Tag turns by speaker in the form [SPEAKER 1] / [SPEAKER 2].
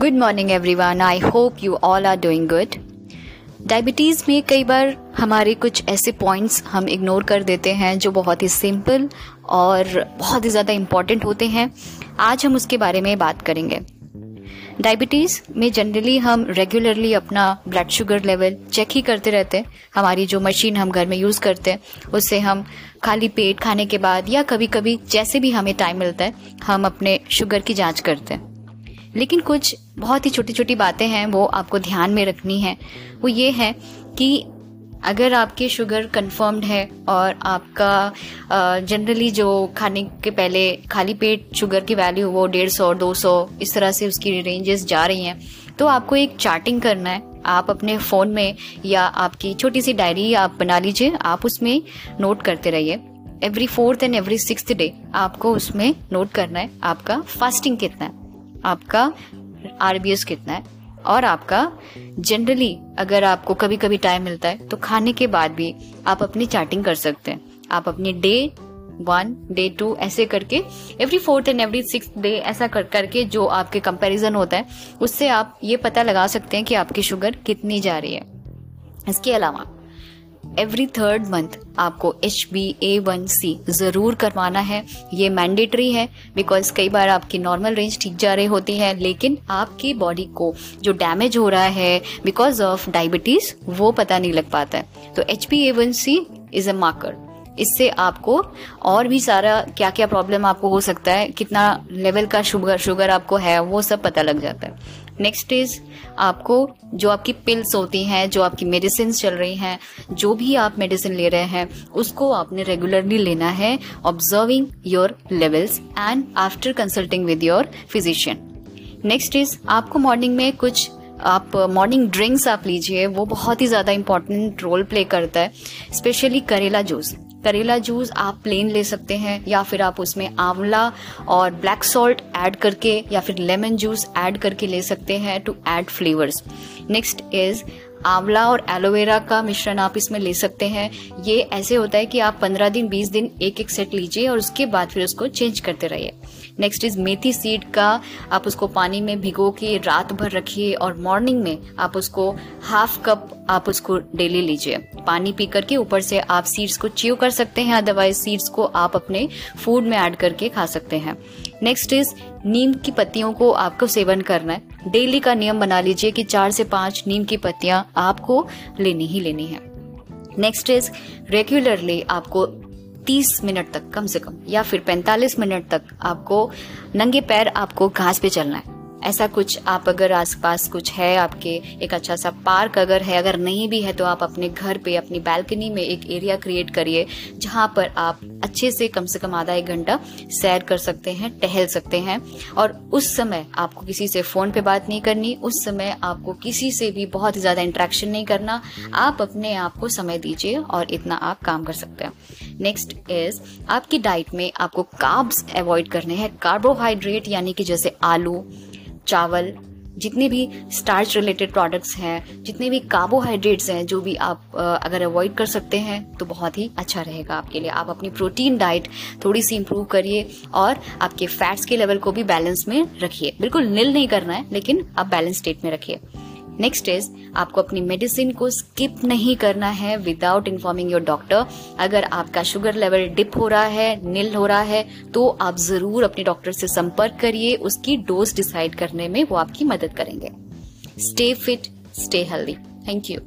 [SPEAKER 1] Good morning everyone I hope you all are doing good diabetes में कई बार हमारे कुछ ऐसे पॉइंट्स हम इग्नोर कर देते हैं जो बहुत ही सिंपल और बहुत ही ज़्यादा इंपॉर्टेंट होते हैं। आज हम उसके बारे में बात करेंगे। डायबिटीज़ में जनरली हम रेगुलरली अपना ब्लड शुगर लेवल चेक ही करते रहते हैं। हमारी जो मशीन हम घर में यूज़ करते हैं, उससे हम खाली पेट खाने के बाद या कभी कभी जैसे भी हमें टाइम मिलता है, हम अपने शुगर की जाँच करते हैं। लेकिन कुछ बहुत ही छोटी छोटी बातें हैं, वो आपको ध्यान में रखनी है। वो ये है कि अगर आपके शुगर कंफर्म्ड है और आपका जनरली जो खाने के पहले खाली पेट शुगर की वैल्यू वो डेढ़ सौ, दो सौ, इस तरह से उसकी रेंजेस जा रही हैं तो आपको एक चार्टिंग करना है। आप अपने फ़ोन में या आपकी छोटी सी डायरी आप बना लीजिए, आप उसमें नोट करते रहिए। Every fourth and every six day आपको उसमें नोट करना है, आपका फास्टिंग कितना है। आपका आरबीएस कितना है? और आपका जनरली अगर आपको कभी कभी टाइम मिलता है तो खाने के बाद भी आप अपनी चार्टिंग कर सकते हैं। आप अपने डे वन डे टू ऐसे करके every fourth and every six day ऐसा कर, करके जो आपके कंपैरिजन होता है, उससे आप ये पता लगा सकते हैं कि आपकी शुगर कितनी जा रही है। इसके अलावा एवरी थर्ड मंथ आपको H B A one C ज़रूर करवाना है। ये मैंडेटरी है बिकॉज़ कई बार आपकी नॉर्मल रेंज ठीक जा रही होती है, लेकिन आपकी बॉडी को जो डैमेज हो रहा है बिकॉज़ ऑफ़ डायबिटीज़ वो पता नहीं लग पाता है। तो H B A one C is a marker इससे आपको और भी सारा क्या क्या प्रॉब्लम आपको हो सकता है, कितना लेवल का शुगर शुगर आपको है, वो सब पता लग जाता है। नेक्स्ट इज़ आपको जो आपकी पिल्स होती हैं, जो आपकी मेडिसिन चल रही हैं, जो भी आप मेडिसिन ले रहे हैं, उसको आपने रेगुलरली लेना है observing your levels and after consulting with your physician next is आपको मॉर्निंग में कुछ, आप मॉर्निंग ड्रिंक्स आप लीजिए, वो बहुत ही ज़्यादा इंपॉर्टेंट रोल प्ले करता है स्पेशली करेला जूस करेला जूस आप प्लेन ले सकते हैं, या फिर आप उसमें आंवला और ब्लैक सॉल्ट ऐड करके, या फिर लेमन जूस ऐड करके ले सकते हैं to add flavours next is आंवला और एलोवेरा का मिश्रण आप इसमें ले सकते हैं। ये ऐसे होता है कि आप पंद्रह दिन, बीस दिन एक एक सेट लीजिए और उसके बाद फिर उसको चेंज करते रहिए। नेक्स्ट इज़ मेथी सीड का आप उसको पानी में भिगो के रात भर रखिए और मॉर्निंग में आप उसको हाफ़ कप आप उसको डेली लीजिए। पानी पी करके ऊपर से आप सीड्स को च्यू कर सकते हैं अदरवाइज़ सीड्स को आप अपने फ़ूड में ऐड करके खा सकते हैं। नेक्स्ट इज़ नीम की पत्तियों को आपको सेवन करना है। डेली का नियम बना लीजिए कि चार से पाँच नीम की पत्तियाँ आपको लेनी ही लेनी है। नेक्स्ट इज़ रेगुलरली आपको 30 मिनट तक, कम से कम, या फिर 45 मिनट तक आपको नंगे पैर आपको घास पे चलना है। ऐसा कुछ आप अगर आसपास कुछ है, आपके एक अच्छा सा पार्क अगर है, अगर नहीं भी है तो आप अपने घर पे, अपनी बैल्कनी में एक एरिया क्रिएट करिए, जहाँ पर आप अच्छे से कम से कम आधा एक घंटा सैर कर सकते हैं, टहल सकते हैं। और उस समय आपको किसी से फ़ोन पे बात नहीं करनी, उस समय आपको किसी से भी बहुत ज़्यादा इंट्रैक्शन नहीं करना। आप अपने आप को समय दीजिए और इतना आप काम कर सकते हैं। नेक्स्ट इज़ आपकी डाइट में आपको कार्ब्स अवॉइड करने हैं। कार्बोहाइड्रेट यानी कि जैसे आलू चावल, जितने भी स्टार्च रिलेटेड प्रोडक्ट्स हैं, जितने भी कार्बोहाइड्रेट्स हैं, जो भी आप अगर अवॉइड कर सकते हैं तो बहुत ही अच्छा रहेगा आपके लिए। आप अपनी प्रोटीन डाइट थोड़ी सी इम्प्रूव करिए और आपके फैट्स के लेवल को भी बैलेंस में रखिए। बिल्कुल नील नहीं करना है, लेकिन आप बैलेंस स्टेट में रखिए। नेक्स्ट इज़ आपको अपनी मेडिसिन को स्किप नहीं करना है विदाउट इन्फॉर्मिंग योर डॉक्टर अगर आपका शुगर लेवल डिप हो रहा है नील हो रहा है तो आप ज़रूर अपने डॉक्टर से संपर्क करिए, उसकी डोज डिसाइड करने में वो आपकी मदद करेंगे. Stay fit stay healthy thank you